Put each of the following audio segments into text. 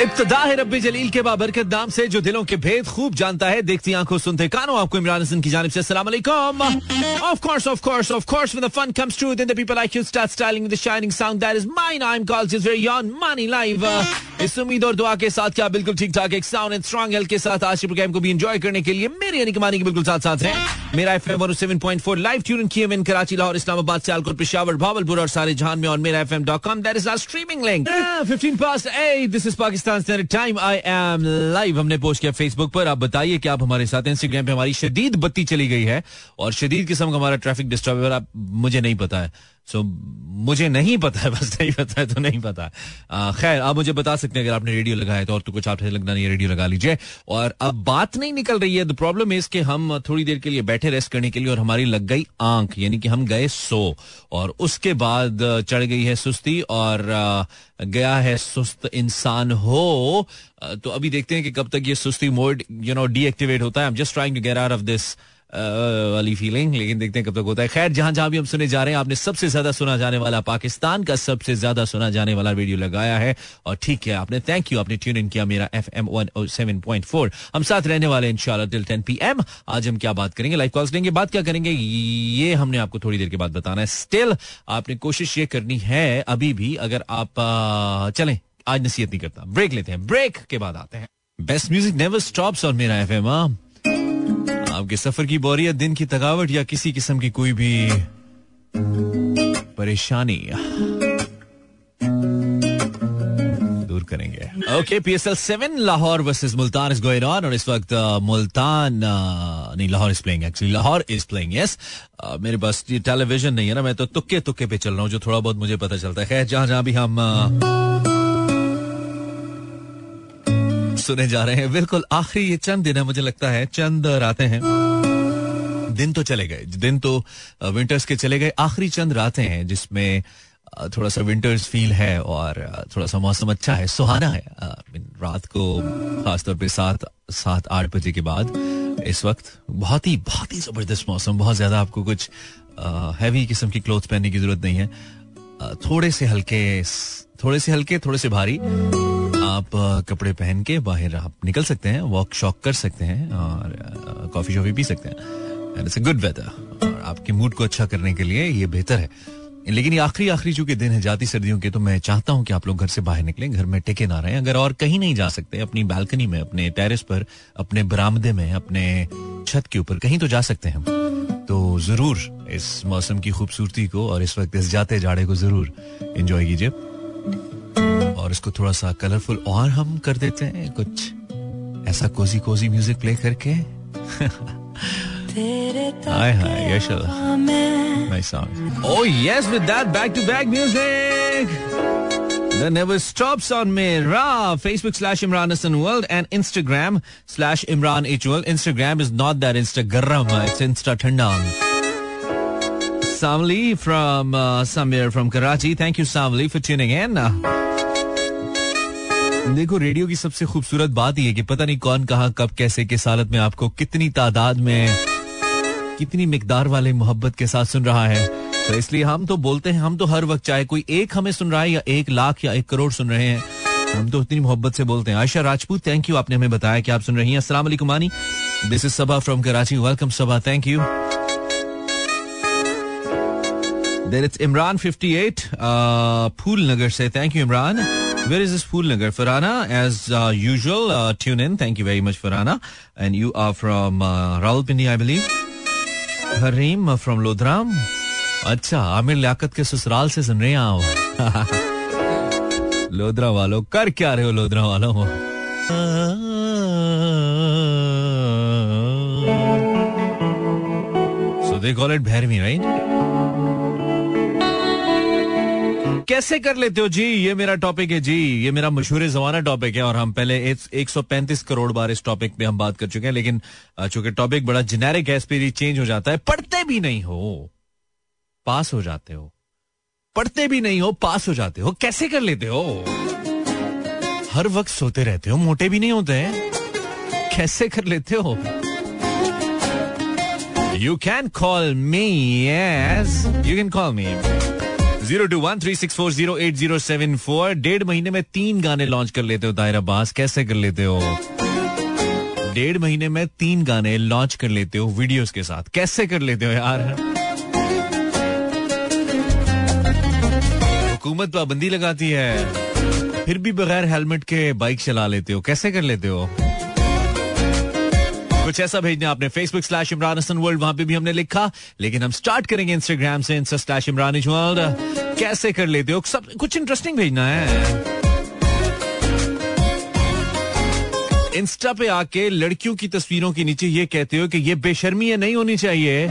इब्तदा है रब्बी जलील के बाबरकत नाम से, जो दिलों के भेद खूब जानता है। देखती आँखों सुनते कानों, आपको इमरान हसन की जानिब से अस्सलाम वालेकुम। Of course of course of course when the fun comes true then the people start styling shining sound that is mine I am called is very on money live इस उम्मीद और दुआ के साथ क्या बिल्कुल ठीक ठाक एक साउंड एंड स्ट्रांग हेल्थ के साथ आज के प्रोग्राम को भी एंजॉय करने के लिए मेरे यानी मानी के बिल्कुल साथ साथ हैं। मेरा एफएम 107.4 लाइव ट्यून किए इन कराची लाहौर इस्लामाबाद सियालकोट पेशावर भावलपुर और सारे जहान में और Mera FM dot com that is our streaming link 15 past 8 this is Pakistan standard time I am live हमने पोस्ट किया फेसबुक पर। आप बताइए कि आप हमारे साथ इंस्टाग्राम पे हमारी शदीद बत्ती चली गई है और शदीद किस्म का हमारा ट्रैफ़िक डिस्टर्ब है मुझे नहीं पता है। सो मुझे नहीं पता है, बस नहीं पता है तो नहीं पता। खैर, आप मुझे बता सकते हैं, अगर आपने रेडियो लगाया तो और तो कुछ आपसे लगना नहीं रेडियो लगा लीजिए। और अब बात नहीं निकल रही है। द प्रॉब्लम इज़ कि हम थोड़ी देर के लिए बैठे रेस्ट करने के लिए और हमारी लग गई आँख, यानी कि हम गए सो। और उसके बाद चढ़ गई है सुस्ती और गया है सुस्त इंसान हो। तो अभी देखते हैं कि कब तक ये सुस्ती मोड यू नो डीएक्टिवेट होता है। I am just trying to get out of this वाली फीलिंग लेकिन देखते हैं कब तक होता है। खैर, जहाँ जहाँ भी हम सुने जा रहे हैं, आपने सबसे ज़्यादा सुना जाने वाला पाकिस्तान का सबसे ज़्यादा सुना जाने वाला वीडियो लगाया है, और ठीक है, आपने थैंक यू आपने ट्यून इन किया मेरा F M one seven point four हम साथ रहने वाले इंशाल्लाह टिल टेन पी एम आज हम क्या बात करेंगे? लाइव कॉल्स लेंगे, बात क्या करेंगे? ये हमने आपको थोड़ी देर के बाद बताना है। स्टिल आपने कोशिश ये करनी है, अभी भी अगर आप चलें, आज नसीहत नहीं करता। ब्रेक लेते हैं। ब्रेक के बाद आते हैं। बेस्ट म्यूज़िक नेवर स्टॉप्स और मेरा एफ़ एम आपके सफ़र की बोरियत, दिन की थकावट या किसी किस्म की कोई भी परेशानी दूर करेंगे। Okay P S L seven Lahore versus Multan is going on और इस वक्त मुल्तान नहीं Lahore is playing actually Lahore is playing yes मेरे पास टेलीविज़न नहीं है ना, मैं तो तुक्के तुक्के पे चल रहा हूँ, जो थोड़ा बहुत मुझे पता चलता है। खैर जहाँ जहाँ भी हम सुने जा रहे हैं। बिल्कुल आखिरी ये चंद दिन है, मुझे लगता है चंद रातें हैं। दिन तो चले गए, दिन तो विंटर्स के चले गए। आखिरी चंद रातें हैं जिसमें थोड़ा सा विंटर्स फील है और थोड़ा सा मौसम अच्छा है, सुहाना है। रात को खासतौर पे सात सात, आठ बजे के बाद, इस वक्त बहुत ही बहुत ही ज़बरदस्त मौसम, बहुत ज़्यादा आपको कुछ हैवी किस्म की क्लोथ पहनने की ज़रूरत नहीं है। थोड़े से हल्के, थोड़े से हल्के, थोड़े से भारी। आप कपड़े पहन के बाहर आप निकल सकते हैं वॉक शॉक कर सकते हैं, और कॉफ़ी शॉफी पी सकते हैं। एंड इट्स गुड वेदर और आपके मूड को अच्छा करने के लिए ये बेहतर है। लेकिन ये आखिरी आखिरी चूँकि दिन है जाती सर्दियों के तो मैं चाहता हूँ कि आप लोग घर से बाहर निकलें, घर में टिके ना रहे। अगर और कहीं नहीं जा सकते, अपनी बालकनी में, अपने टेरिस पर, अपने बरामदे में, अपने छत के ऊपर, कहीं तो जा सकते हैं तो ज़रूर इस मौसम की खूबसूरती को और इस वक्त इस जाते जाड़े को ज़रूर इंजॉय कीजिए। और इसको थोड़ा सा कलरफुल और हम कर देते हैं कुछ ऐसा कोजी कोजी म्यूज़िक प्ले करके hi hi Yashal nice song oh yes with that back to back music That never stops on me. Ra, Facebook slash Imran Hassan World and Instagram slash Imran H World. Instagram is not that Instagram, it's Insta Thandang. Samli from uh, Samir from Karachi. Thank you, Samli, for tuning in. देखो radio की सबसे खूबसूरत बात यह कि पता नहीं कौन कहा कब कैसे किस हालत में आपको कितनी तादाद में कितनी मिकदार वाले मोहब्बत के साथ सुन रहा है। तो इसलिए हम तो बोलते हैं हम तो हर वक्त चाहे कोई एक हमें सुन रहा है या एक लाख या एक करोड़ सुन रहे हैं हम तो इतनी मोहब्बत से बोलते हैं। आयशा राजपूत थैंक यू आपने हमें बताया कि आप सुन रही हैं। अस्सलाम वालेकुम मानी this is Saba from Karachi welcome Saba thank you Then it's Imran 58, uh, Pool Nagar say thank you Imran. Where is this Pool Nagar? Farana, as uh, usual, uh, tune in. Thank you very much Farana. And you are from uh, Rawalpindi, I believe. Harim uh, from Lodram. अच्छा आमिर लियाकत के ससुराल से सुन रहे हैं आप लोधरा वालों कर क्या रहे हो लोधरा वालों So they call it Bhairavi right कैसे कर लेते हो जी? ये मेरा टॉपिक है जी। ये मेरा मशहूर जमाना टॉपिक है और हम पहले एक सौ पैंतीस करोड़ बार इस टॉपिक पे हम बात कर चुके हैं, लेकिन चूँकि टॉपिक बड़ा जेनेरिक है इस चेंज हो जाता है। पढ़ते भी नहीं हो। पास हो जाते हो। पढ़ते भी नहीं हो, पास हो जाते हो। कैसे कर लेते हो? हर वक्त सोते रहते हो। मोटे भी नहीं होते हैं। कैसे कर लेते हो? You can call me yes you can call me zero two one three six four zero eight zero seven four. डेढ़ महीने में तीन गाने लॉन्च कर लेते हो ताहिर अब्बास कैसे कर लेते हो? डेढ़ महीने में तीन गाने लॉन्च कर लेते हो वीडियोस के साथ। कैसे कर लेते हो यार? हुकूमत पाबंदी लगाती है। फिर भी बगैर हेलमेट के बाइक चला लेते हो। कैसे कर लेते हो? कुछ ऐसा भेजना आपने Facebook slash Imran Hasan world वहाँ पे भी हमने लिखा। लेकिन हम स्टार्ट करेंगे इंस्टाग्राम से इंस्टा स्लैश इमरान वर्ल्ड कैसे कर लेते हो? सब कुछ इंटरेस्टिंग भेजना है। इंस्टा पे आके लड़कियों की तस्वीरों के नीचे ये कहते हो कि ये बेशर्मी है नहीं होनी चाहिए।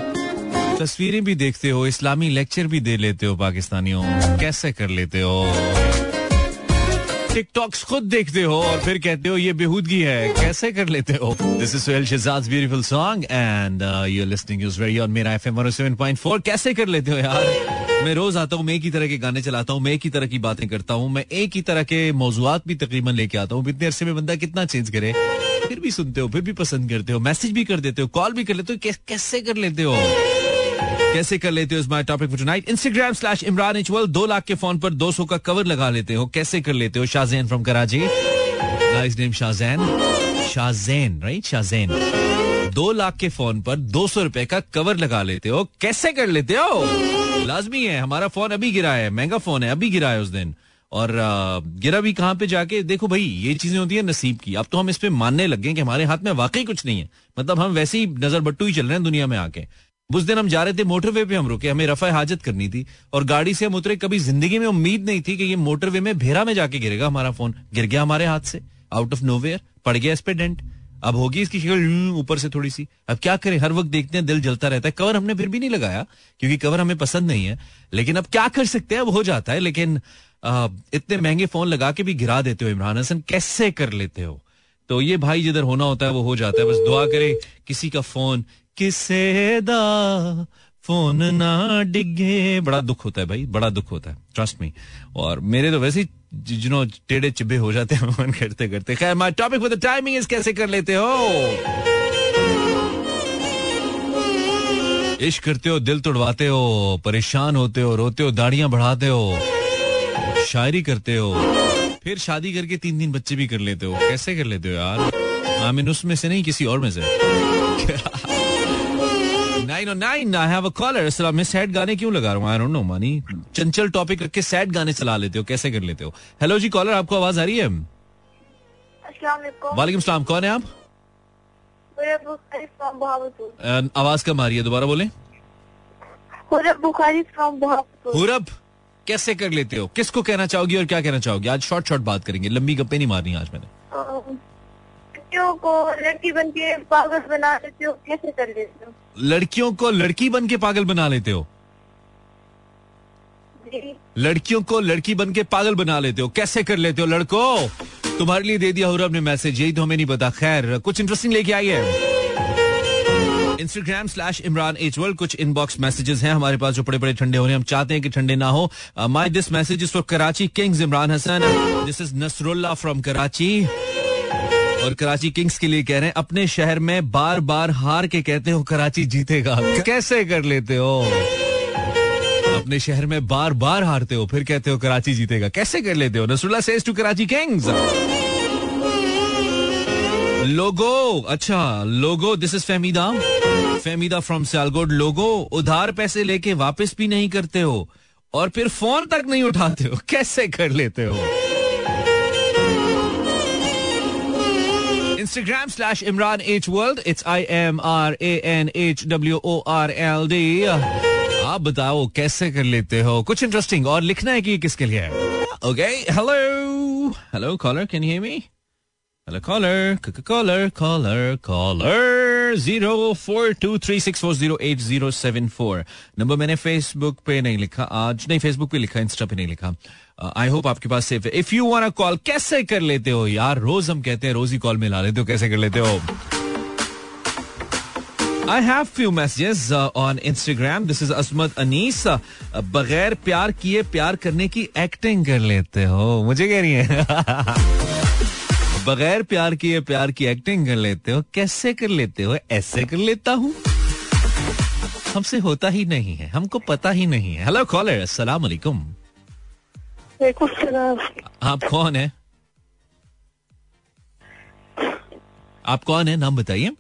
तस्वीरें भी देखते हो, इस्लामी लेक्चर भी दे लेते हो पाकिस्तानियों। कैसे कर लेते हो? टिकटॉक्स खुद देखते हो और फिर कहते हो, ये बेहूदगी है। कैसे कर लेते हो? This is Suhail Shahzad beautiful song and you listening use very on Mera FM 107.4 कैसे कर लेते हो यार? मैं रोज आता हूँ, मैं एक ही तरह के गाने चलाता हूँ, मैं एक ही तरह की बातें करता हूँ, मैं एक ही तरह के मौजूद भी तकरीबन लेके आता हूँ। इतने अरसे में बंदा कितना चेंज करे? फिर भी सुनते हो, फिर भी पसंद करते हो, मैसेज भी कर देते हो, कॉल भी कर लेते हो कैसे कर लेते हो? कैसे कर लेते हो is my topic for tonight Instagram slash Imran H world दो लाख के फ़ोन पर दो सौ का कवर लगा लेते हो। कैसे कर लेते हो? Shahzain from Karachi nice name Shahzain Shahzain right Shahzain दो लाख के फ़ोन पर दो सौ रुपए का कवर लगा लेते हो। कैसे कर लेते हो? लाजमी है। हमारा फ़ोन अभी गिरा है। महँगा फ़ोन है। अभी गिरा है उस दिन। और गिरा भी कहाँ पे जाके? देखो भाई, ये चीज़ें होती है नसीब की। अब तो हम इस पे मानने लग गए कि हमारे हाथ में वाकई कुछ नहीं है। मतलब हम वैसे ही नज़र बट्टू ही चल रहे हैं दुनिया में आके। उस दिन हम जा रहे थे मोटरवे पे, हम रुके, हमें रफा हाजत करनी थी और गाड़ी से हम उतरे, कभी ज़िंदगी में उम्मीद नहीं थी कि ये मोटरवे में भेरा में जाके गिरेगा, हमारा फ़ोन गिर गया हमारे हाथ से आउट ऑफ़ नोवेयर पड़ गया इस पे डेंट अब होगी इसकी शक्ल ऊपर से थोड़ी सी। अब क्या करें, हर वक्त देखते हैं, दिल जलता रहता है। कवर हमने फिर भी नहीं लगाया, क्योंकि कवर हमें पसंद नहीं है। लेकिन अब क्या कर सकते हैं, अब हो जाता है। लेकिन इतने महँगे फ़ोन लगा के भी गिरा देते हो इमरान हसन, कैसे कर लेते हो? तो ये भाई जिधर होना होता है, वो हो जाता है। बस दुआ करे, किसी का फ़ोन किसे दा फ़ोन ना डिगे बड़ा दुख होता है भाई, बड़ा दुख होता है ट्रस्ट मी और मेरे तो वैसे जिनो टेढ़े चिब्बे हो जाते हैं मन करते करते। खैर my topic for the timing is कैसे कर लेते हो? इश्क करते हो, दिल तोड़वाते हो, परेशान होते हो, रोते हो, दाढ़ियाँ बढ़ाते हो, शायरी करते हो, फिर शादी करके तीन दिन बच्चे भी कर लेते हो। कैसे कर लेते हो यार? आमिन उसमें से नहीं, किसी और में से। Nine nine I have a caller sir मैं सैड गाने क्यों लगा रहा हूँ? आई डोंट नो मानी चंचल टॉपिक रख के सैड गाने चला लेते हो कैसे कर लेते हो? हेलो जी कॉलर आपको आवाज़ आ रही है? वालेकुम। सलाम कौन है आप? आवाज़ कम आ रही है दोबारा बोले। हुरब कैसे कर लेते हो? किसको कहना चाहोगी और क्या कहना चाहोगी? आज शॉर्ट शॉर्ट बात करेंगे लंबी गप्पे नहीं मारनी आज मैंने। लड़कियों को लड़की बन के पागल बना लेते हो कैसे कर लेते हो? लड़कियों को लड़की बन के पागल बना लेते हो? लड़कियों को लड़की बन के पागल बना लेते हो? कैसे कर लेते हो लड़को? तुम्हारे लिए दे दिया हुरब ने मैसेज यही तो हमें नहीं पता। खैर कुछ इंटरेस्टिंग लेके आई है। Instagram slash Imran H world कुछ इनबॉक्स मैसेजेस हैं हमारे पास जो बड़े बड़े ठंडे हो रहे हैं। हम चाहते हैं कि ठंडे ना हो। My this message is for Karachi Kings Imran Hasan this is Nasrullah from Karachi और कराची किंग्स के लिए कह रहे हैं, अपने शहर में बार बार हार के कहते हो कराची जीतेगा। कैसे कर लेते हो? अपने शहर में बार बार हारते हो, फिर कहते हो कराची जीतेगा। कैसे कर लेते हो? Nasrullah says to Karachi Kings लोगो अच्छा लोगो this is Fehmida Fehmida from Sialkot, लोगो, उधार पैसे लेके वापस भी नहीं करते हो, और फिर फ़ोन तक नहीं उठाते हो। कैसे कर लेते हो? Instagram slash Imran H World. It's I M R A N H W O R L D. आप बताओ, कैसे कर लेते हो? कुछ इंटरेस्टिंग और लिखना है कि किसके लिए? Okay hello hello caller can you hear me hello caller caller caller caller zero four two three six four zero eight zero seven four number मैंने फेसबुक पे नहीं लिखा, आज नहीं फेसबुक पे लिखा इंस्टा पे नहीं लिखा। आई uh, होप आपके पास सेफ़ है। इफ़ यू वांट कॉल कैसे कर लेते हो यार? रोज हम कहते हैं रोज ही कॉल मिला लेते हो कैसे कर लेते हो? I have few messages on Instagram this is Asmat Anees बगैर प्यार किए प्यार करने की एक्टिंग कर लेते हो। मुझे कह रही है। बगैर प्यार किए प्यार की एक्टिंग कर लेते हो। कैसे कर लेते हो? ऐसे कर लेता हूँ। हमसे होता ही नहीं है। हमको पता ही नहीं है। हेलो कॉलर अस्सलाम वालेकुम आप कौन है? आप कौन है? नाम बताइए।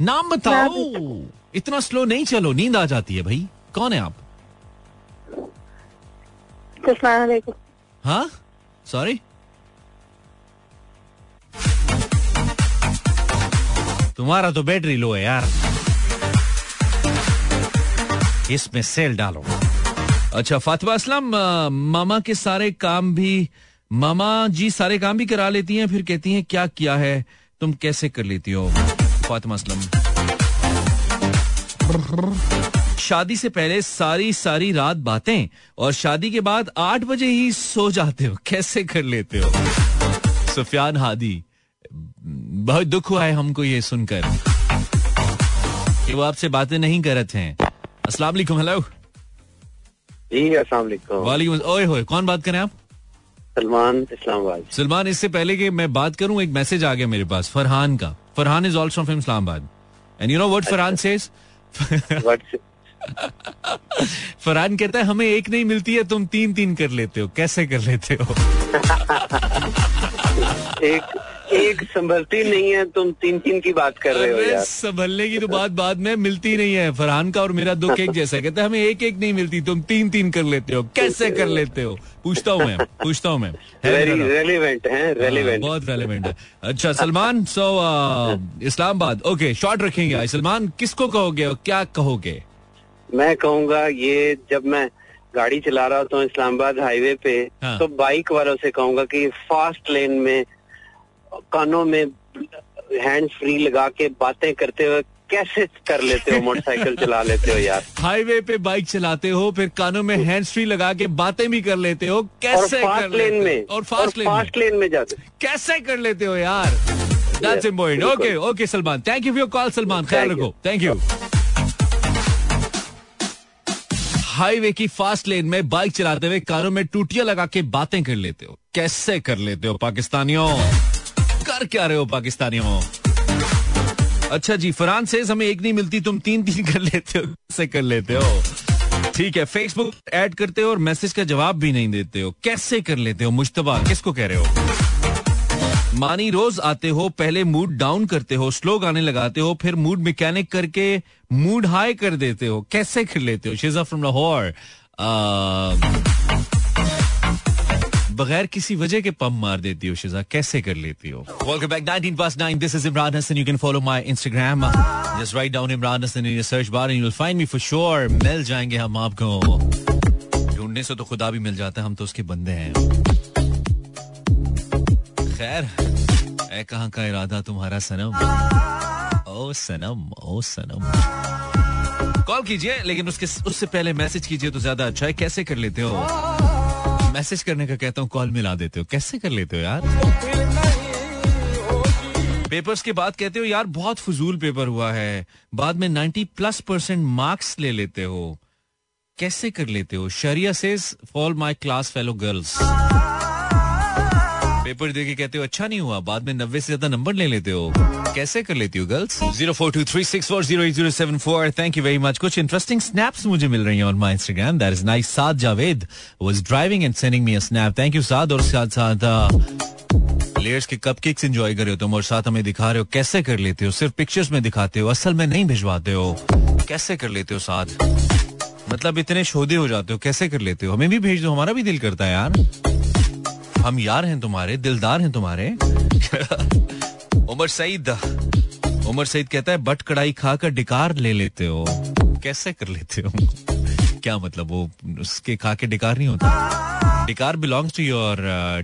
नाम बताओ। इतना स्लो नहीं चलो नींद आ जाती है भाई। कौन है आप? हाँ? सॉरी तुम्हारा तो बैटरी लो है यार। इसमें सेल डालो। अच्छा फातिमा असलम मामा के सारे काम भी, मामा जी सारे काम भी करा लेती हैं, फिर कहती हैं, क्या किया है? तुम कैसे कर लेती हो? फातिमा असलम। शादी से पहले सारी सारी रात बातें, और शादी के बाद आठ बजे ही सो जाते हो। कैसे कर लेते हो? सुफियान हादी, बहुत दुख हुआ है हमको ये सुनकर। कि वो आपसे बातें नहीं करते हैं वालेकुम हेलो जी अस्सलाम वालेकुम ओए होए कौन बात करें आप? सलमान इस्लामाबाद। सलमान इससे पहले कि मैं बात करूँ एक मैसेज आ गया मेरे पास फरहान का। Farhan is also from Islamabad and you know what Farhan says Farhan कहता है हमें एक नहीं मिलती है तुम तीन तीन कर लेते हो। कैसे कर लेते हो? एक एक संभलती नहीं है तुम तीन तीन की बात कर रहे हो यार। संभलने की तो बात बाद में मिलती नहीं है। फरहान का और मेरा दुख एक जैसा कहते हमें एक एक नहीं मिलती तुम तीन तीन कर लेते हो। कैसे कर लेते हो? पूछता हूँ मैं पूछता हूँ मैं। रेलिवेंट है रेलिवेंट हाँ, बहुत रेलिवेंट है। अच्छा सलमान सो इस्लामाबाद। ओके शॉर्ट रखेंगे सलमान किसको कहोगे और क्या कहोगे? मैं कहूँगा ये जब मैं गाड़ी चला रहा होता हूँ इस्लामाबाद हाईवे पे हाँ. तो बाइक वालों से कहूँगा कि फास्ट लेन में कानों में हैंड फ्री लगा के बातें करते हुए कैसे कर लेते हो? मोटरसाइकिल चला लेते हो यार? हाईवे पे बाइक चलाते हो फिर कानों में हैंड फ्री लगा के बातें भी कर लेते हो कैसे और फास्ट लेन में। और फास्ट लेन फास्ट लेन में जाते कैसे कर लेते हो यार? That's important okay okay Salman thank you for your call Salman ख्याल रखो थैंक यू हाईवे की फास्ट लेन में बाइक चलाते हुए कारों में टूटियाँ लगा के बातें कर लेते हो। कैसे कर लेते हो पाकिस्तानियों? कर क्या रहे हो पाकिस्तानियों? अच्छा जी फरहान से हमें एक नहीं मिलती, तुम तीन तीन कर लेते हो कैसे कर लेते हो। ठीक है फेसबुक ऐड करते हो और मैसेज का जवाब भी नहीं देते हो। कैसे कर लेते हो, मुश्तबा? किसको कह रहे हो? मानी रोज आते हो, पहले मूड डाउन करते हो स्लो गाने लगाते हो, फिर मूड मैकेनिक करके मूड हाई कर देते हो। कैसे कर लेते हो? शिजा फ्रॉम लाहौर बगैर किसी वजह के पम मार देती हो शिजा, कैसे कर लेती हो? Welcome back 19 past 9 this is Imran Hassan. You can follow my Instagram. Just write down Imran Hassan in your search bar and you'll find me for sure. मिल जाएँगे हम आपको। ढूँढने से तो खुदा भी मिल जाता है, हम तो उसके बंदे हैं। खैर ए कहाँ का इरादा तुम्हारा सनम? ओ सनम ओ सनम। कॉल कीजिए, लेकिन उसके, उससे पहले मैसेज कीजिए तो ज़्यादा अच्छा है। कैसे कर लेते हो? मैसेज करने का कहता हूँ, कॉल मिला देते हो। कैसे कर लेते हो यार? पेपर्स के बाद कहते हो, यार, बहुत फजूल पेपर हुआ है। बाद में 90 प्लस परसेंट मार्क्स ले लेते हो। कैसे कर लेते हो? Sharia says for my class fellow girls paper दे के कहते हो अच्छा नहीं हुआ, बाद में नब्बे से ज़्यादा नंबर ले लेते हो। कैसे कर लेती हो, girls? Zero four two three six four zero zero seven four. Thank you very much कुछ इंटरेस्टिंग स्नैप्स मुझे मिल रही हैं on my Instagram that is nice Saad Javed was driving and sending me snap thank you Saad. और साथ साथ layers के cupcakes enjoy कर रहे हो तुम और साथ हमें दिखा रहे हो। कैसे कर लेते हो? सिर्फ़ पिक्चर्स में दिखाते हो। असल में नहीं भिजवाते हो। कैसे कर लेते हो साथ मतलब इतने शोधे हो जाते हो। कैसे कर लेते हो? हमें भी भेज दो। हमारा भी दिल करता है यार। हम यार हैं तुम्हारे, दिलदार हैं तुम्हारे। उमर सईद उमर सईद कहता है, बट कढ़ाई खाकर डिकार ले लेते हो। कैसे कर लेते हो? क्या मतलब वो उसके खा के डिकार नहीं होता? डिकार belongs to your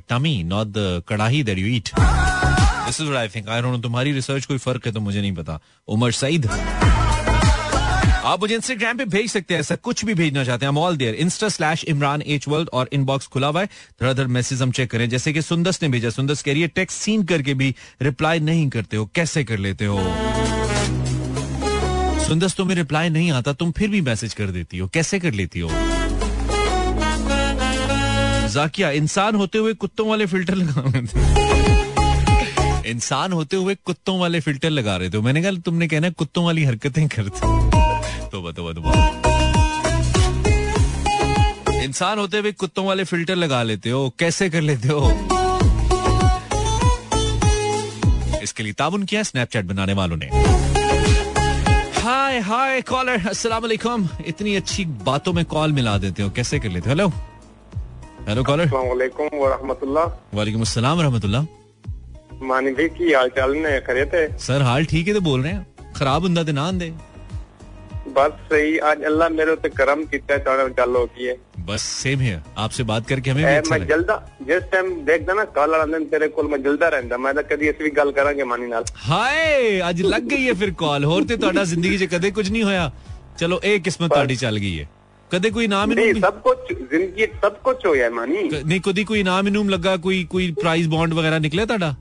tummy not the kadhai that you eat this is I think I don't know तुम्हारी रिसर्च कोई फ़र्क है तो मुझे नहीं पता। उमर सईद आप मुझे इंस्टाग्राम पे भेज सकते हैं, ऐसा कुछ भी भेजना चाहते हैं। All there Insta slash Imran H world और इनबॉक्स खुला हुआ है। थोड़ा अदर मैसेज हम चेक करें, जैसे कि सुंदस ने भेजा। सुंदस कह रही है टेक्स्ट सीन करके भी रिप्लाई नहीं करते हो। कैसे कर लेते हो? सुंदस तुम्हें रिप्लाई नहीं आता, तुम फिर भी मैसेज कर देती हो। कैसे कर लेती हो? जाकिया, इंसान होते हुए कुत्तों वाले फ़िल्टर लगा रहे थे। इंसान होते हुए कुत्तों वाले फ़िल्टर लगा रहे थे। मैंने कहा, तुमने कहना कुत्तों वाली हरकतें करते तो बताओ बताओ इंसान होते हुए कुत्तों वाले फ़िल्टर लगा लेते हो कैसे कर लेते हो? इसके लिए ताबुन किया स्नैपचैट बनाने वालों ने। हाय हाय कॉलर अस्सलाम वालेकुम। इतनी अच्छी बातों में कॉल मिला देते हो कैसे कर लेते हो? हेलो हेलो कॉलर वालेकुम अस्सलाम रहमतुल्लाह। मानी भी की हाल चाल ने खरे थे सर हाल ठीक है तो बोल रहे हैं। खराब हुंदा ते ना आंदे। बस सही आज अल्लाह मेरे उत्ते करम कीता चाहे गल हो गई है बस सेम है आपसे बात करके हमें भी ए, अच्छा मैं लगा जल्दा जिस टाइम देखदा ना कॉल वाला दिन तेरे ਕੋਲ ਮੈਂ ਜਲਦਾ ਰਹਿੰਦਾ ਮੈਂ ਤਾਂ ਕਦੀ ਇਸ ਵੀ ਗੱਲ ਕਰਾਂਗੇ ਮਾਨੀ ਨਾਲ ਹਾਏ ਅੱਜ ਲੱਗ ਗਈ ਹੈ ਫਿਰ ਕਾਲ ਹੋਰ ਤੇ ਤੁਹਾਡਾ ਜ਼ਿੰਦਗੀ 'ਚ ਕਦੇ ਕੁਝ ਨਹੀਂ ਹੋਇਆ ਚਲੋ ਇਹ ਕਿਸਮਤ ਤੁਹਾਡੀ ਚੱਲ ਗਈ ਹੈ ਕਦੇ ਕੋਈ ਇਨਾਮ ਨਹੀਂ ਇਨੂਮ ਸਭ ਕੁਝ ਜ਼ਿੰਦਗੀ 'ਚ ਸਭ ਕੁਝ ਹੋਇਆ ਹੈ ਮਾਨੀ ਕ- ਨਹੀਂ ਕਦੀ ਕੋਈ ਇਨਾਮ ਇਨੂਮ ਲੱਗਾ ਕੋਈ ਕੋਈ ਪ੍ਰਾਈਜ਼ ਬੌਂਡ ਵਗੈਰਾ ਨਿਕਲਿਆ ਤੁਹਾਡਾ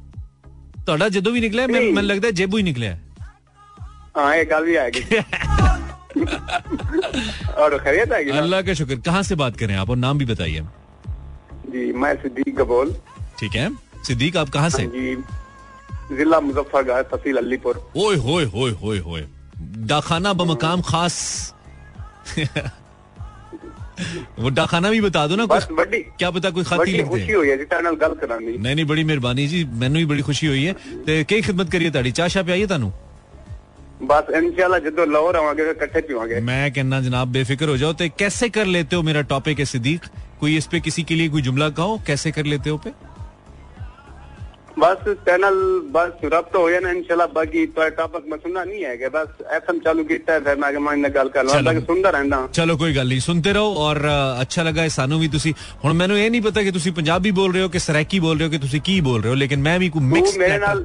ਤੁਹਾਡਾ ਜਦੋਂ ਵੀ ਨਿਕਲਿਆ ਮੈਂ- ਨਹੀਂ। ਮੈਨੂੰ ਲੱਗਦਾ ਜੇਬੂ ਹੀ ਨਿਕਲਿਆ हाँ ये गल भी आएगी और तो खैरियत आएगी अल्लाह का शुक्र। कहाँ से बात करें आप? और नाम भी बताइए। जी मैं सिद्दीक गबोल ठीक है। सिद्दीक आप कहाँ से? हाँ जिला मुजफ्फरगढ़ तहसील अलीपुर। ओए होए होए होए होए। डाखाना बमकाम खास। वो डाखाना भी बता दो ना कुछ। बड़ी, क्या पता कोई खाती ही? लिखते खुशी हुई है गल करानी। नहीं नहीं बड़ी मेहरबानी जी। मैनू भी बड़ी खुशी हुई है। ते कई खिदमत करिए ताड़ी। चाह शाह पे आइए तानू। बस इंशाल्लाह ਜਦੋਂ ਲਾਹੌਰ ਆਵਾਂਗੇ ਫਿਰ ਇਕੱਠੇ ਪੀਵਾਂਗੇ मैं कहना जनाब बेफिक्र हो जाओ तो कैसे कर लेते हो मेरा टॉपिक है सिद्दीक कोई इस पे किसी के लिए कोई जुमला कहो कैसे कर लेते हो पे बस चैनल बस रब्त हो जाना इंशाल्लाह बाकी तो टॉपिक में सुनना नहीं है कि बस एफएम चालू ਕੀਤਾ ਫਿਰ ਮੈਂ ਕਿ ਮੈਂ ਨਾਲ ਗੱਲ ਕਰ ਲਵਾਂ ਚਲੋ। ਬਾਕੀ ਸੁਣਦਾ ਰਹਿੰਦਾ ਚਲੋ ਕੋਈ ਗੱਲ ਨਹੀਂ ਸੁਣਤੇ ਰਹੋ ਔਰ ਅ, ਅੱਛਾ ਲੱਗਾ ਇਹ ਸਾਨੂੰ ਵੀ ਤੁਸੀਂ ਹੁਣ ਮੈਨੂੰ ਇਹ ਨਹੀਂ ਪਤਾ ਕਿ ਤੁਸੀਂ ਪੰਜਾਬੀ ਬੋਲ ਰਹੇ ਹੋ ਕਿ ਸਰਾਇਕੀ ਬੋਲ ਰਹੇ ਹੋ ਕਿ ਤੁਸੀਂ ਕੀ ਬੋਲ ਰਹੇ ਹੋ ਲੇਕਿਨ ਮੈਂ ਵੀ ਕੋਈ ਤੂੰ ਮਿਕਸ ਮੇਰੇ ਨਾਲ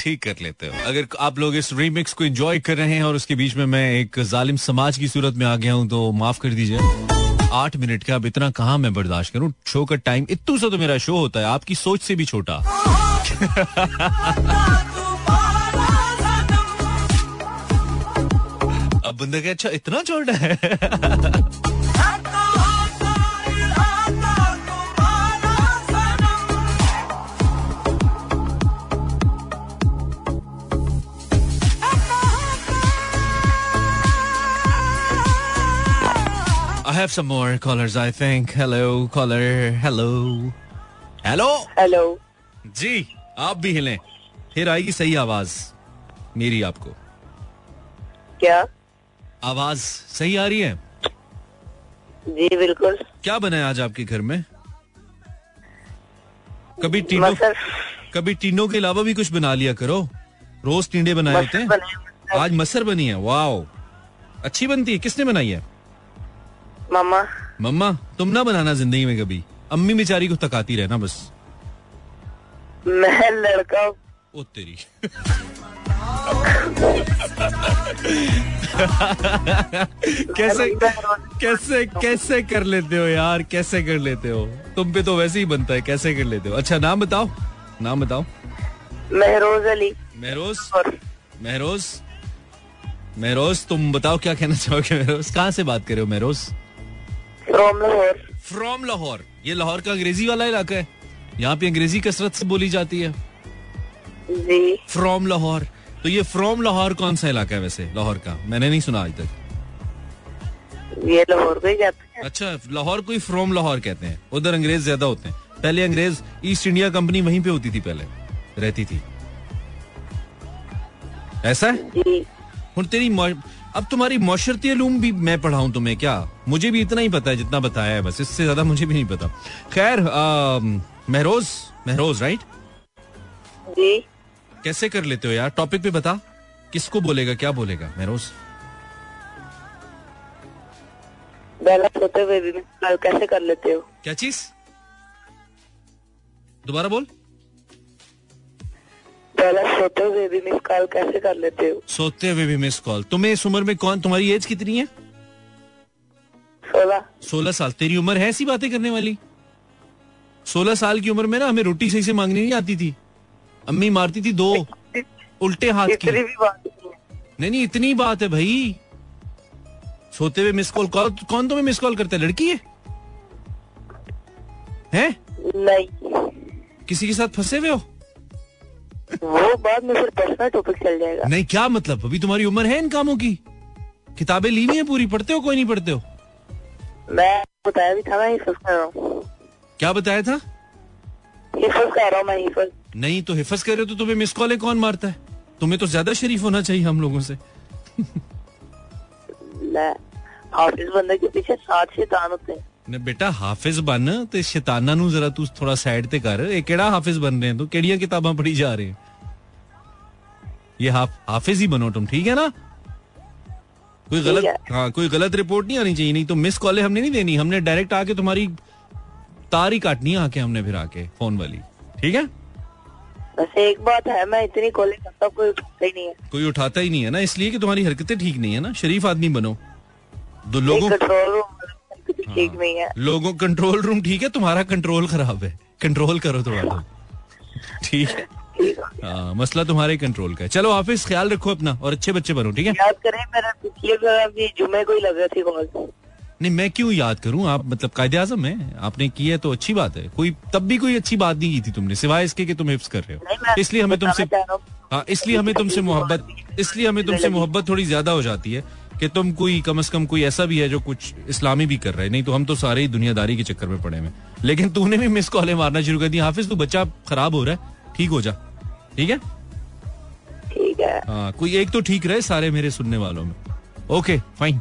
ठीक कर लेते हो। अगर आप लोग इस रीमिक्स को एंजॉय कर रहे हैं और उसके बीच में मैं एक जालिम समाज की सूरत में आ गया हूँ तो माफ़ कर दीजिए। आठ मिनट का अब इतना कहाँ मैं बर्दाश्त करूँ? शो का टाइम इतू सा तो मेरा शो होता है आपकी सोच से भी छोटा। अब बंदा क्या अच्छा इतना छोटा है। have some more callers, I think. Hello, caller. Hello. Hello. Hello जी आप भी हिलें। फिर आएगी सही आवाज़ मेरी आपको। क्या? आवाज़ सही आ रही है? जी बिल्कुल। क्या बना है आज आपके घर में? कभी टीनों कभी टीनों के अलावा भी कुछ बना लिया करो। रोज टींडे बनाए होते हैं। आज मसर बनी है वाओ। अच्छी बनती है किसने बनाई है? मामा। मम्मा तुम ना बनाना ज़िंदगी में कभी। अम्मी बेचारी को तकाती रहना बस। मैं लड़का ओ तेरी। कैसे कैसे कैसे कर लेते हो यार? कैसे कर लेते हो? तुम पे तो वैसे ही बनता है। कैसे कर लेते हो? अच्छा नाम बताओ। नाम बताओ। महरोज अली। महरोज? महरोज? महरोज तुम बताओ क्या कहना चाहोगे महरोज? कहाँ से बात कर रहे हो महरोज? फ्रॉम लाहौर फ्रॉम लाहौर ये लाहौर का अंग्रेज़ी वाला इलाका है। यहाँ पे अंग्रेज़ी कसरत से बोली जाती है। जी। फ्रॉम लाहौर तो ये फ्रॉम लाहौर कौन सा इलाका है वैसे? लाहौर का। मैंने नहीं सुना आज तक। ये लाहौर को ही हैं। अच्छा लाहौर को ही फ्रॉम लाहौर कहते हैं। उधर अंग्रेज़ ज़्यादा होते हैं। पहले अंग्रेज़ ईस्ट इंडिया कंपनी वहीं पे होती थी पहले। रहती थी। ऐसा है? तेरी अब तुम्हारी मौशरती अलूम भी मैं पढ़ाऊं तुम्हें क्या? मुझे भी इतना ही पता है जितना बताया है बस। इससे ज़्यादा मुझे भी नहीं पता। खैर महरोज महरोज राइट जी। कैसे कर लेते हो यार? टॉपिक पे बता। किसको बोलेगा क्या बोलेगा? महरोज। कैसे कर लेते हो? क्या चीज़? दोबारा बोल। पहला सोते हुए भी मिस कॉल कैसे कर लेते हो? सोते हुए भी मिस कॉल तुम्हें इस उम्र में कौन तुम्हारी एज कितनी है? सोलह। सोलह साल। तेरी उम्र है ऐसी बातें करने वाली? सोलह साल की उम्र में ना हमें रोटी सही से मांगनी नहीं आती थी। अम्मी मारती थी दो उल्टे हाथ की। भी नहीं नहीं इतनी बात है भाई। सोते हुए मिस कॉल कॉल कौन तुम्हें मिस कॉल करता है? लड़की है? हैं? नहीं। किसी के साथ फंसे हुए हो? वो बाद में फिर पर्सनल टॉपिक चल जाएगा नहीं क्या मतलब अभी तुम्हारी उम्र है इन कामों की किताबें ली हुई है पूरी पढ़ते हो कोई नहीं पढ़ते हो मैं बताया भी था मैं हिफज कर रहा हूँ क्या बताया था हिफज कर रहा हूँ मैं हिफज नहीं तो हिफज कर रहे हो तो तुम्हें मिस कॉल कौन मारता है तुम्हें तो ज्यादा शरीफ होना चाहिए हम लोगों से मैं हाफिज बंदे के पीछे सात शैतान होते हैं ਨੇ ਬੇਟਾ ਹਾਫਿਜ਼ ਬਣ ਤੇ ਸ਼ੈਤਾਨਾਂ ਨੂੰ ਜ਼ਰਾ ਤੂੰ ਥੋੜਾ ਸਾਈਡ ਤੇ ਕਰ ਇਹ ਕਿਹੜਾ ਹਾਫਿਜ਼ ਬਣ ਰਹੇ ਤੂੰ ਕਿਹੜੀਆਂ ਕਿਤਾਬਾਂ ਪੜ੍ਹੀ ਜਾ ਰਹੇ ये हाफ़ हाफिज ही बनो तुम ठीक है ना? कोई गलत हाँ। कोई गलत रिपोर्ट नहीं आनी चाहिए नहीं तो मिस कॉलें हमने नहीं देनी हमने डायरेक्ट आके तुम्हारी तार ही काटनी है आके हमने फिर आके फ़ोन वाली ठीक है? वैसे एक बात है मैं इतनी कॉलिंग करता कोई उठाता ही नहीं है। कोई उठाता ही नहीं है ना इसलिए कि तुम्हारी हरकतें ठीक नहीं है ना शरीफ आदमी बनो। दो लोगों कंट्रोल रूम ठीक नहीं है। लोगों कंट्रोल रूम ठीक है तुम्हारा कंट्रोल खराब है कंट्रोल करो थोड़ा तो ठीक है? मसला तुम्हारे कंट्रोल का है। चलो हाफिज ख्याल रखो अपना और अच्छे बच्चे बनो ठीक है? याद करें मेरा पिछले जुमे को ही लग रही थी कॉल नहीं मैं क्यों याद करूँ? आप मतलब कायदे आज़म है। आपने की है तो अच्छी बात है। कोई तब भी कोई अच्छी बात नहीं की थी तुमने सिवाय इसके कि तुम हिफ्स कर रहे हो। इसलिए हमें तुमसे हाँ। इसलिए हमें तुमसे मोहब्बत इसलिए हमें तुमसे मोहब्बत थोड़ी ज़्यादा हो जाती है कि तुम कोई कम से कम कोई ऐसा भी है जो कुछ इस्लामी भी कर रहे हैं। नहीं तो हम तो सारे ही दुनियादारी के चक्कर में पड़े हैं। लेकिन तूने भी मिस कॉलें मारना शुरू कर दी हाफिज तू बच्चा खराब हो रहा है। ठीक हो जा। ठीक है? ठीक है। हाँ कोई एक तो ठीक रहे सारे मेरे सुनने वालों में। ओके फाइन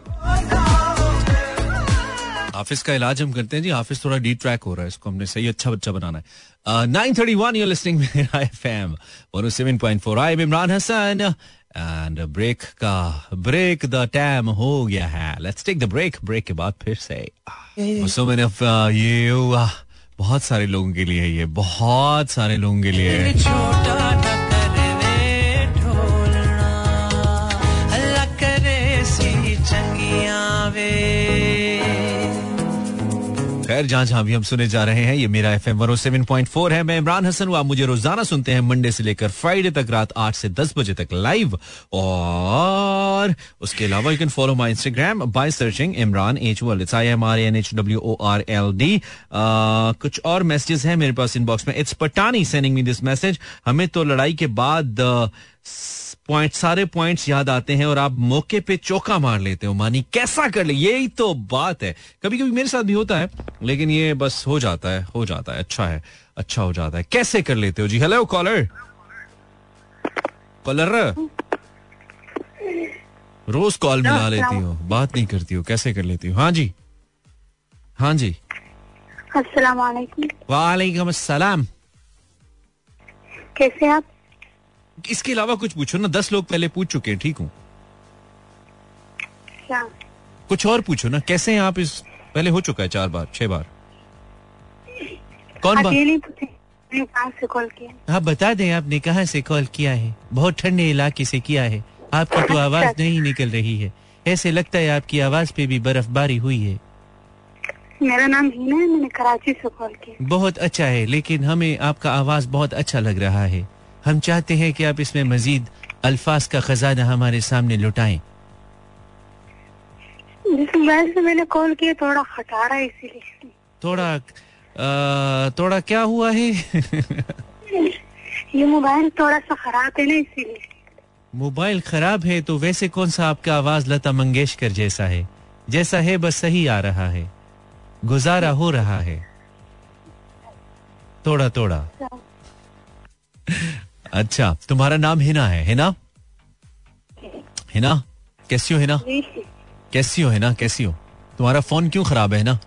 हाफिज का इलाज हम करते हैं जी। हाफिज थोड़ा डी ट्रैक हो रहा है इसको हमने सही अच्छा बच्चा बनाना है। Nine thirty one you're listening F M one seven point four I Imran Hasan and break का ब्रेक द टाइम हो गया है। Let's take the break break के बाद फिर से। सो मैंने ये uh, बहुत सारे लोगों के लिए ये बहुत सारे लोगों के लिए खैर, जहाँ जहाँ भी हम सुने जा रहे हैं, ये मेरा F M seven point four है। मैं इमरान हसन हूँ, आप मुझे रोज़ाना सुनते हैं मंडे से लेकर फ्राइडे तक रात आठ से दस बजे तक लाइव और उसके अलावा you can follow my Instagram by searching Imran H world it's I M R N H W O R L D कुछ और मैसेजेस हैं मेरे पास इनबॉक्स में। It's Patani sending me this message हमें तो लड़ाई के बाद पॉइंट सारे पॉइंट्स याद आते हैं और आप मौके पे चौका मार लेते हो मानी कैसा कर ले यही तो बात है। कभी कभी मेरे साथ भी होता है लेकिन ये बस हो जाता है हो जाता है अच्छा है अच्छा हो जाता है। कैसे कर लेते हो? जी हेलो कॉलर कॉलर रोज कॉल मिला लेती हो बात नहीं करती हो कैसे कर लेती हो? हाँ जी। हाँ जी। वालेकुम अस्सलाम कैसे आप? इसके अलावा कुछ पूछो ना दस लोग पहले पूछ चुके हैं ठीक हूँ। कुछ और पूछो ना कैसे हैं आप इस पहले हो चुका है चार बार छह बार। कौन बात कहाँ से कॉल किया? आप बता दें आपने कहा से कॉल किया है? बहुत ठंडे इलाके से किया है। आपकी तो आवाज़ अच्छा। नहीं निकल रही है। ऐसे लगता है आपकी आवाज़ पे भी बर्फबारी हुई है। मेरा नाम हिना है मैंने कराची से कॉल किया। बहुत अच्छा है लेकिन हमें आपका आवाज़ बहुत अच्छा लग रहा है। हम चाहते हैं कि आप इसमें मजीद अल्फाज का खजाना हमारे सामने लुटाएँ। से मैंने कॉल किया थोड़ा इसीलिए। थोड़ा आ, थोड़ा क्या हुआ है? ये मोबाइल थोड़ा सा खराब है ना इसीलिए। मोबाइल खराब है तो वैसे कौन सा आपका आवाज़ लता मंगेशकर जैसा है? जैसा है बस सही आ रहा है। गुजारा हो रहा है। थोड़ा थोड़ा। अच्छा तुम्हारा नाम हिना है हिना? हिना कैसी हो हिना? कैसी हो हिना कैसी हो? तुम्हारा फ़ोन क्यों खराब है ना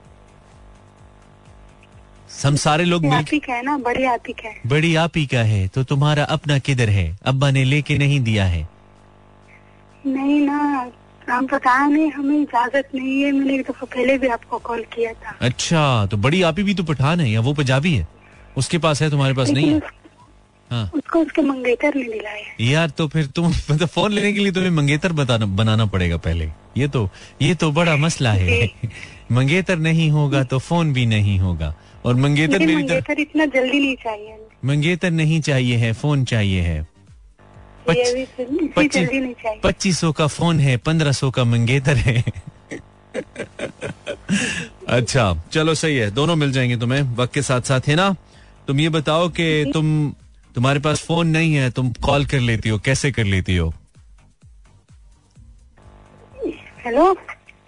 हम सारे लोग मिल है ना बड़ी आतिक है। बड़ी आप ही का है तो तुम्हारा अपना किधर है? अब्बा ने लेके नहीं दिया है। नहीं ना हम बताया नहीं हमें इजाज़त नहीं है मैंने एक दफ़ा पहले भी आपको कॉल किया था। अच्छा तो बड़ी आपी भी तो पठान है या वो पंजाबी है? उसके पास है तुम्हारे पास नहीं है? हाँ. उसको उसके मंगेतर ने दिलाया। यार तो फिर तुम मतलब फ़ोन लेने के लिए तुम्हें मंगेतर बताना बनाना पड़ेगा पहले। ये तो ये तो बड़ा मसला है। मंगेतर नहीं होगा तो फ़ोन भी नहीं होगा। और मंगेतर मेरी मंगेतर इतना जल्दी नहीं चाहिए। मंगेतर नहीं चाहिए है फ़ोन चाहिए है। पच्चीस सौ का फ़ोन है पंद्रह सौ का मंगेतर है। अच्छा चलो सही है दोनों मिल जाएँगे तुम्हें वक्त के साथ साथ है ना? तुम ये बताओ कि तुम तुम्हारे पास फ़ोन नहीं है तुम कॉल कर लेती हो कैसे कर लेती हो? हेलो?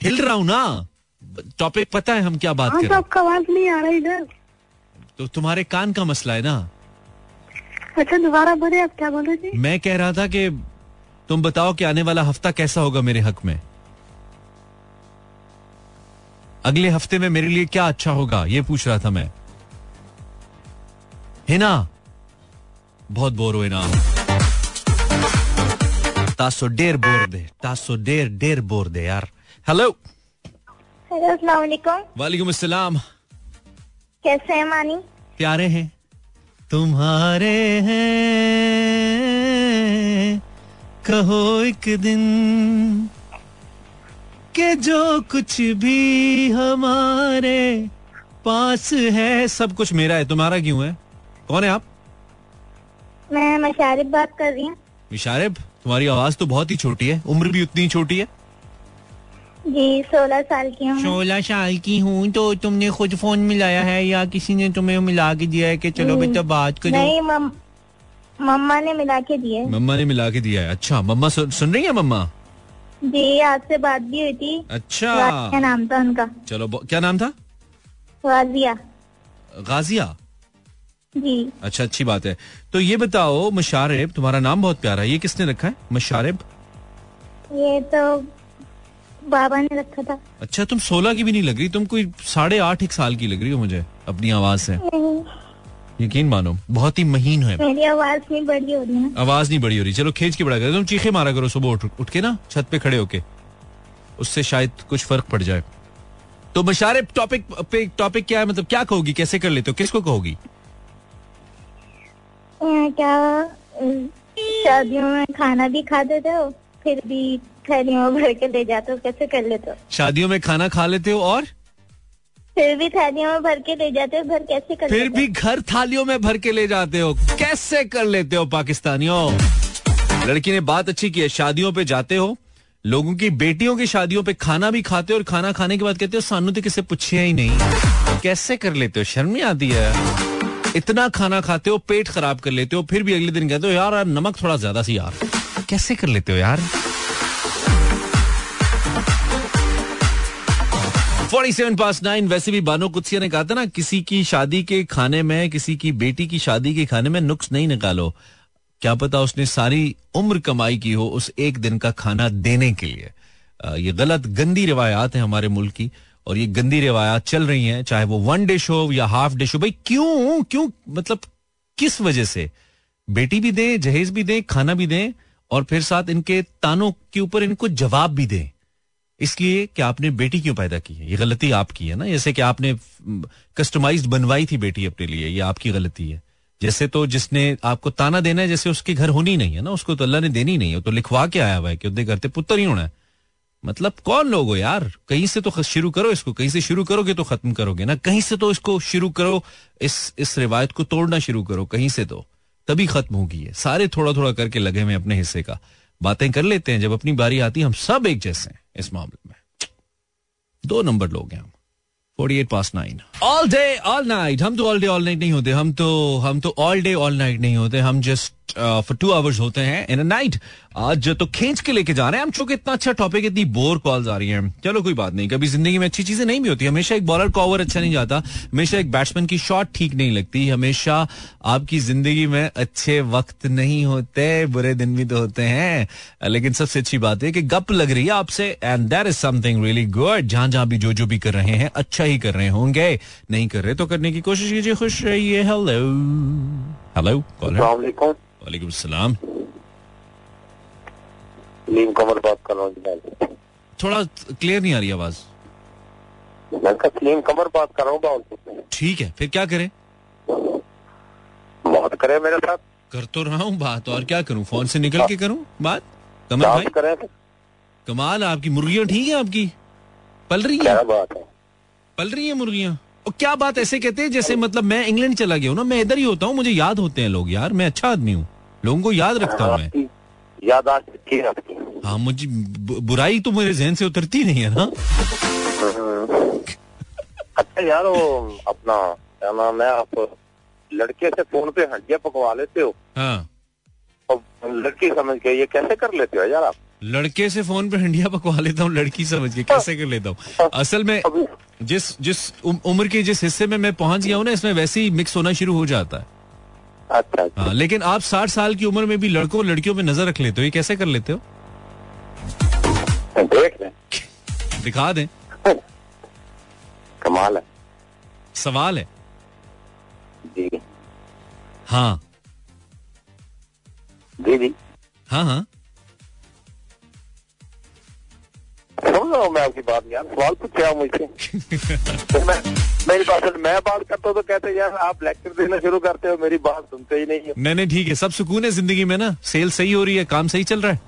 हिल रहा हूँ ना? टॉपिक पता है हम क्या बात हाँ, कर आपका आवाज़ नहीं आ रहा इधर। तो तुम्हारे कान का मसला है ना? अच्छा दोबारा बोले आप क्या बोल रहे थे? मैं कह रहा था कि तुम बताओ कि आने वाला हफ़्ता कैसा होगा मेरे हक में। अगले हफ़्ते में मेरे लिए क्या अच्छा होगा ये पूछ रहा था मैं। है ना? बहुत बोर हुए ना। तासो डेर बोर दे तासो डेर डेर बोर दे यार। हेलो हेलो वालेकुम अस्सलाम। कैसे हैं मानी? प्यारे हैं। तुम्हारे हैं। कहो एक दिन के जो कुछ भी हमारे पास है सब कुछ मेरा है। तुम्हारा क्यों है? कौन है आप? मैं मशारिब बात कर रही हूँ। मिशारिब तुम्हारी आवाज़ तो बहुत ही छोटी है। उम्र भी उतनी छोटी है। जी सोलह साल की हूँ। सोलह साल की हूँ तो तुमने खुद फ़ोन मिलाया है या किसी ने तुम्हें मिला के दिया है कि चलो बेटा बात करो? नहीं मम्मा ने मिला के दिया है। मम्मा ने मिला के दिया है। अच्छा मम्मा सुन, सुन रही है मम्मा? जी आपसे बात भी हुई थी। अच्छा। क्या नाम था उनका। चलो क्या नाम था? गाजिया गाजिया। जी। अच्छा अच्छी बात है। तो ये बताओ मशारेब तुम्हारा नाम बहुत प्यारा है। ये किसने रखा है? मशारेब? ये तो बाबा ने रखा था। अच्छा तुम सोलह की भी नहीं लग रही तुम कोई साढ़े आठ एक साल की लग रही हो मुझे अपनी आवाज़ से। यकीन मानो बहुत ही महीन है मेरी आवाज़ नहीं बड़ी हो रही है। आवाज़ नहीं बड़ी हो रही। चलो खींच के बड़ा कर। तुम चीखे मारा करो सुबह उठ उठ के ना छत पे खड़े होके। उससे शायद कुछ फ़र्क पड़ जाए। तो मशारे टॉपिक पे टॉपिक क्या है? मतलब क्या कहोगी? कैसे कर लेते हो? किसको कहोगी? क्या शादियों में खाना भी खा देते हो फिर भी थैलियों में भर के ले जाते हो कैसे कर लेते हो? शादियों में खाना खा लेते हो और? फिर भी थालियों में भर के ले जाते हो घर कैसे कर फिर भी घर थालियों में भर के ले जाते हो कैसे कर लेते हो पाकिस्तानियों? लड़की ने बात अच्छी की है शादियों पे जाते हो लोगों की बेटियों की शादियों पे खाना भी खाते हो और खाना खाने के बाद कहते हो सानू तो किसे पूछे ही नहीं। कैसे कर लेते हो? शर्म नहीं आती है? इतना खाना खाते हो, पेट खराब कर लेते हो, फिर भी अगले दिन कहते हो, यार नमक थोड़ा ज़्यादा सी यार। कैसे कर लेते हो यार? फोर्टी सेवन पास नाइन वैसे भी बानो कुत्सिया ने कहा था ना, किसी की शादी के खाने में, किसी की बेटी की शादी के खाने में नुक्स नहीं निकालो। क्या पता उसने सारी उम्र कमाई की हो उस एक दिन का खाना देने के लिए। ये गलत, गंदी रिवायात है हमारे मुल्क की। और ये गंदी रिवायात चल रही हैं, चाहे वो वन डिश हो या हाफ़ डिश हो भाई, क्यों क्यों मतलब किस वजह से? बेटी भी दें, जहेज भी दें, खाना भी दें, और फिर साथ इनके तानों के ऊपर इनको जवाब भी दें। इसलिए कि आपने बेटी क्यों पैदा की है? ये गलती आपकी है ना? जैसे कि आपने कस्टमाइज बनवाई थी बेटी अपने लिए, ये आपकी गलती है। जैसे तो जिसने आपको ताना देना है, जैसे उसके घर होनी नहीं है ना, उसको तो अल्लाह ने देनी नहीं है तो लिखवा के आया हुआ है कि उदे घर पुत्र ही होना है। मतलब कौन लोग हो यार? कहीं से तो शुरू करो इसको, कहीं से शुरू करोगे तो खत्म करोगे ना? कहीं से तो इसको शुरू करो, इस इस रिवायत को तोड़ना शुरू करो, कहीं से तो। तभी खत्म होगी है सारे थोड़ा थोड़ा करके लगे हुए अपने हिस्से का। बातें कर लेते हैं, जब अपनी बारी आती है, हम सब एक जैसे हैं इस मामले में। दो नंबर लोग हैं हम। Forty eight past nine all day all night हम तो ऑल डे ऑल नाइट नहीं होते। हम तो हम तो ऑल डे ऑल नाइट नहीं होते। हम जस्ट फॉर टू आवर्स होते हैं इन अ नाइट आज तो खींच के लेके जा रहे हैं। हम चूँकि इतना अच्छा टॉपिक इतनी बोर कॉल्स आ रही हैं। चलो कोई बात नहीं। कभी ज़िंदगी में अच्छी चीज़ें नहीं भी होती। हमेशा एक बॉलर का ओवर अच्छा नहीं जाता। हमेशा एक बैट्समैन की शॉट ठीक नहीं लगती। हमेशा आपकी ज़िंदगी में अच्छे वक्त नहीं होते, बुरे दिन भी तो होते हैं। लेकिन सबसे अच्छी बात है कि गप लग रही है आपसे। And there is something really good जहाँ जहाँ भी जो जो भी कर रहे हैं अच्छा ही कर रहे होंगे। नहीं कर रहे तो करने की कोशिश कीजिए। खुश रहिए। हेलो हेलो वालेकुम सलाम। सलीम कमर बात कर रहा हूँ थोड़ा क्लियर नहीं आ रही आवाज़। मैं सलीम कमर बात कर रहा हूँ ठीक है फिर क्या करें? बात करे मेरे साथ। कर तो रहा हूँ बात और क्या करूँ? फ़ोन से निकल के करूँ बात? कमल भाई? करें। कमाल आपकी मुर्गियाँ ठीक है आपकी? पल रही है? क्या बात है। पल रही है मुर्गियाँ? और क्या बात ऐसे कहते हैं जैसे मतलब मैं इंग्लैंड चला गया हूँ ना मैं इधर ही होता हूँ मुझे याद होते हैं लोग यार मैं अच्छा आदमी हूँ। लोगों को याद रखता हूँ मैं। यादाश्त अच्छी है हाँ मुझे बुराई तो मेरे जहन से उतरती नहीं है ना? अच्छा यार वो अपना क्या नाम है आप लड़के से फ़ोन पे हड्डियाँ पकवा लेते हो? हाँ। और लड़की समझ के ये कैसे कर लेते हो यार आप? लड़के से फ़ोन पे हंडिया पकवा लेता हूँ लड़की समझ के कैसे कर लेता हूँ? असल में जिस जिस उम्र के जिस हिस्से में मैं पहुँच गया हूँ ना इसमें वैसे ही मिक्स होना शुरू हो जाता है। अच्छा अच्छा। हाँ लेकिन आप साठ साल की उम्र में भी लड़कों और लड़कियों पे नज़र रख लेते हो ये कैसे कर लेते हो? देख रहे दिखा दें। कमाल है। सवाल है। जी। हाँ। जी जी। हाँ हाँ। सुन रहा हूँ मैं आपकी बात यार सवाल पूछे आप मुझसे। तो मैं मेरी बात सुन मैं बात करता हूँ तो कहते हैं, यार आप लेक्चर देना शुरू करते हो मेरी बात सुनते ही नहीं है। नहीं नहीं ठीक है। सब सुकून है ज़िंदगी में ना? सेल सही हो रही है? काम सही चल रहा है?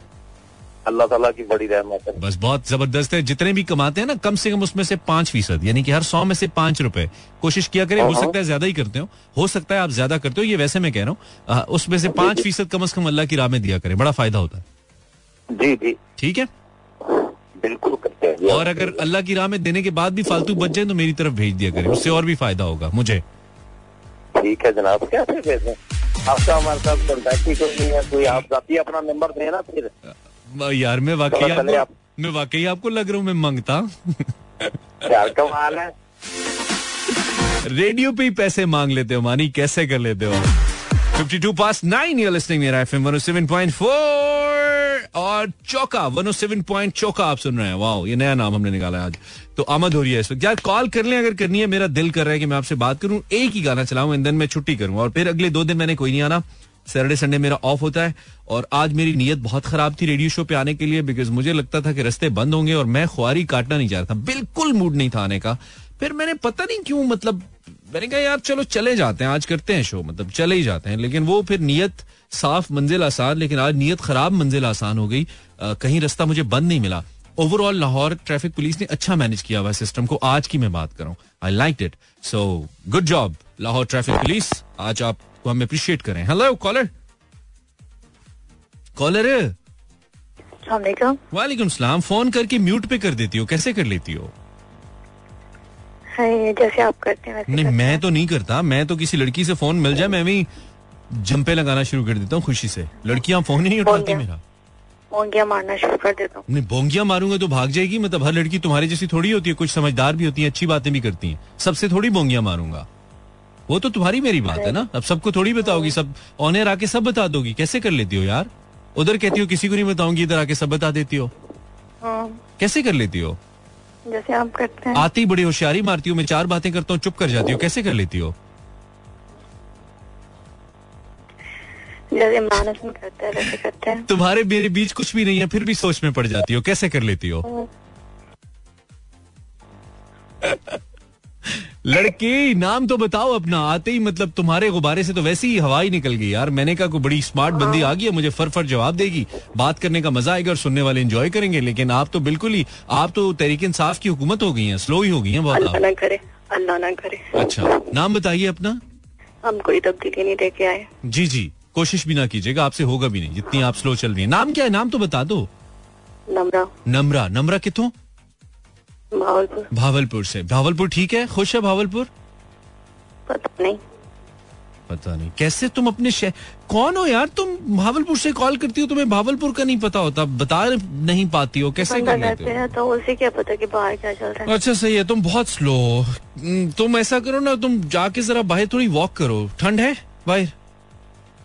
अल्लाह ताला की बड़ी रहमत है। बस बहुत ज़बरदस्त है। जितने भी कमाते हैं ना कम से कम उसमें से पाँच फ़ीसद यानी कि हर सौ में से पाँच रुपए। कोशिश किया करें हो हाँ। सकता है ज़्यादा ही करते हो। हो सकता है आप ज़्यादा करते हो ये वैसे मैं कह रहा हूँ। उसमें से पाँच फ़ीसद कम से कम अल्लाह की राह में दिया करें। बड़ा फ़ायदा होता है। जी जी। ठीक है? बिल्कुल करते हैं। और अगर अल्लाह की राह में देने के बाद भी फालतू बच जाए तो मेरी तरफ़ भेज दिया करें। उससे और भी फ़ायदा होगा मुझे। ठीक है जनाब भेजें आपका हमारे साथ कॉन्टैक्ट ही कोई नहीं है कोई आप जाती अपना नंबर देना फिर। यार मैं वाकई आप। मैं वाकई आपको लग रहा हूँ मैं मंगता। यार कमाल है। रेडियो पे ही पैसे मांग लेते हो मानी कैसे कर लेते हो? 52 past nine your Mera FM 107.4 और चौका 107 पॉइंट चौका आप सुन रहे हैं। वाओ ये नया नाम हमने निकाला आज। तो आमद हो रही है इस वक्त। यार कॉल कर लें, अगर करनी है, मेरा दिल कर रहा है कि मैं आपसे बात करूँ, एक ही गाना चलाऊं एंड देन मैं छुट्टी करूँ। और फिर अगले दो दिन मैंने कोई नहीं आना। सैटरडे संडे मेरा ऑफ़ होता है और आज मेरी नीयत बहुत खराब थी रेडियो शो पे आने के लिए बिकॉज़ मुझे लगता था कि रस्ते बंद होंगे और मैं खुआरी काटना नहीं चाह रहा था। बिल्कुल मूड नहीं था आने का। फिर मैंने पता नहीं क्यों मतलब मैंने कहा यार चलो चले जाते हैं आज करते हैं शो मतलब चले ही जाते हैं। लेकिन वो फिर नियत साफ़ मंजिल आसान लेकिन आज नियत खराब मंजिल आसान हो गई। अ, कहीं रास्ता मुझे बंद नहीं मिला। ओवरऑल लाहौर ट्रैफ़िक पुलिस ने अच्छा मैनेज किया हुआ सिस्टम को। आज की मैं बात करूँ I like it so good job Lahore traffic police आज आपको हम अप्रिशिएट करें। हेलो कॉलर कॉलर वालेकुम सलाम। फ़ोन करके म्यूट पे कर देती हो। कैसे कर लेती हो? है जैसे आप करते हैं वैसे नहीं मैं तो नहीं करता। मैं तो किसी लड़की से फ़ोन मिल जाए मैं भी जंपे लगाना शुरू कर देता हूँ खुशी से। लड़कियाँ फ़ोन ही नहीं उठाती मेरा। ओंगिया मारना शुरू कर देता हूँ। नहीं बोंगिया मारूँगा तो भाग जाएगी। मतलब हर लड़की तुम्हारी जैसी थोड़ी होती है कुछ समझदार भी होती है अच्छी बातें भी करती हैं। सबसे थोड़ी बोंगिया मारूँगा। वो तो तुम्हारी मेरी बात है ना? अब सबको थोड़ी बताओगी सब ऑनर आके सब बता दोगी। कैसे कर लेती हो यार? उधर कहती हो किसी को नहीं बताऊँगी इधर आके सब बता देती हो। हाँ, कैसे कर लेती हो? जैसे आप करते हैं। आती बड़ी होशियारी मारती हूँ मैं चार बातें करता हूँ चुप कर जाती हूँ कैसे कर लेती हो? जैसे करते हैं वैसे करते हैं। तुम्हारे मेरे बीच कुछ भी नहीं है फिर भी सोच में पड़ जाती हो कैसे कर लेती हो? लड़की नाम तो बताओ अपना आते ही मतलब तुम्हारे गुब्बारे से तो वैसे ही हवा ही निकल गई यार। मैंने कहा कोई बड़ी स्मार्ट बंदी आ गई है मुझे फर फर जवाब देगी। बात करने का मज़ा आएगा और सुनने वाले एंजॉय करेंगे लेकिन आप तो बिल्कुल ही आप तो तहरीक इंसाफ की हुकूमत हो गई है स्लो ही हो गई है बहुत अल्लाह ना करे अल्लाह ना करे। अच्छा नाम बताइए अपना। हम कोई तब्दीली नहीं लेके आए। जी जी कोशिश भी ना कीजिएगा आपसे होगा भी नहीं जितनी आप स्लो चल रही है। नाम क्या है? नाम तो बता दो। नमरा। नम्रा नम्रा कितों? भावलपुर। भावलपुर से। भावलपुर ठीक है? खुश है भावलपुर? पता नहीं। पता नहीं। कैसे तुम अपने शहर कौन हो यार? तुम भावलपुर से कॉल करती हो तुम्हें भावलपुर का नहीं पता होता। बता नहीं पाती हो। कैसे कर लेते हो? हैं तो उसे क्या पता कि बाहर क्या चल रहा है। अच्छा सही है। तुम बहुत स्लो हो। हम्म, तुम ऐसा करो ना तुम जाके जरा बाहर थोड़ी वॉक करो। ठंड है बाहर?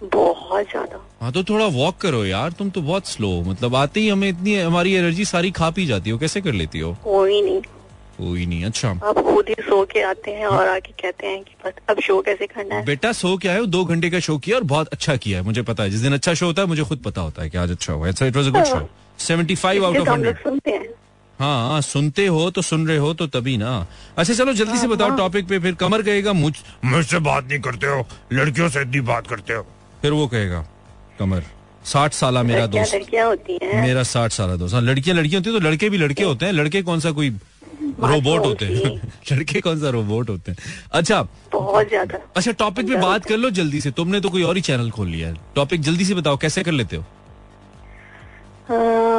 बहुत ज़्यादा। हाँ तो थोड़ा वॉक करो यार तुम तो बहुत स्लो मतलब आते ही हमें इतनी हमारी एनर्जी सारी खा पी जाती हो। कैसे कर लेती हो? कोई नहीं। कोई नहीं अच्छा। आप खुद ही सो के आते हैं और आके कहते हैं कि बस अब शो कैसे करना है? बेटा शो क्या है दो घंटे का शो किया और बहुत अच्छा किया है मुझे पता है। जिस दिन अच्छा शो होता है मुझे खुद पता होता है कि आज अच्छा हुआ it was a good show 75 out of हम 100 लोग सुनते हैं। हाँ हाँ, सुनते हो तो सुन रहे हो तो तभी ना। अच्छा चलो जल्दी से बताओ टॉपिक पे फिर कमर कहेगा मुझ मुझसे बात नहीं करते हो लड़कियों से इतनी बात करते हो। फिर वो कहेगा कमर। साठ साल मेरा दोस्त। लड़कियाँ होती हैं। मेरा साठ साल दोस्त। हाँ लड़कियाँ लड़कियाँ होती है तो लड़के भी लड़के होते हैं। लड़के कौन सा कोई रोबोट होते हैं? लड़के कौन सा रोबोट होते हैं? अच्छा बहुत ज़्यादा। अच्छा टॉपिक पे बात कर लो जल्दी से। तुमने तो कोई और ही चैनल खोल लिया है। टॉपिक जल्दी से बताओ कैसे कर लेते हो?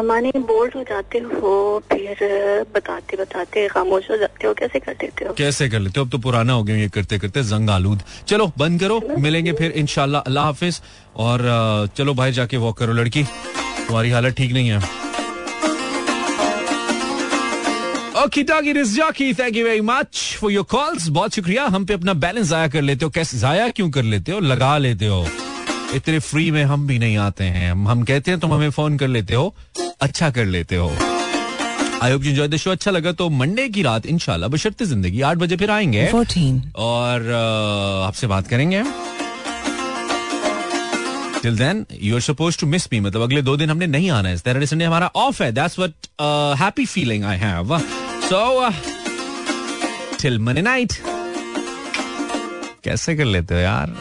माने बोल्ड हो जाते हो फिर बताते बताते खामोश हो जाते हो कैसे कर लेते हो? कैसे कर लेते हो? अब तो पुराना हो गया ये करते करते जंग आलूद। चलो बंद करो मिलेंगे फिर इनशाला अल्लाह हाफिज। और चलो भाई जाके वॉक करो लड़की। तुम्हारी हालत ठीक नहीं है। ओके टागी रिजाकी thank you very much for your calls बहुत शुक्रिया। हम पे अपना बैलेंस जाया कर लेते हो। कैसे जाया क्यों कर लेते हो? लगा लेते हो। इतने फ्री में हम भी नहीं आते हैं। हम कहते हैं तुम हमें फ़ोन कर लेते हो। अच्छा कर लेते हो। I hope enjoy the show अच्छा लगा तो मंडे की रात इंशाल्लाह बशर्ते ज़िंदगी। आठ बजे फिर आएँगे। 14. और आपसे बात करेंगे। Till then you are suppose to miss me मतलब अगले दो दिन हमने नहीं आना है। सैटरडे संडे हमारा ऑफ़ है। That's what happy feeling I have so till Monday night कैसे कर लेते हो यार?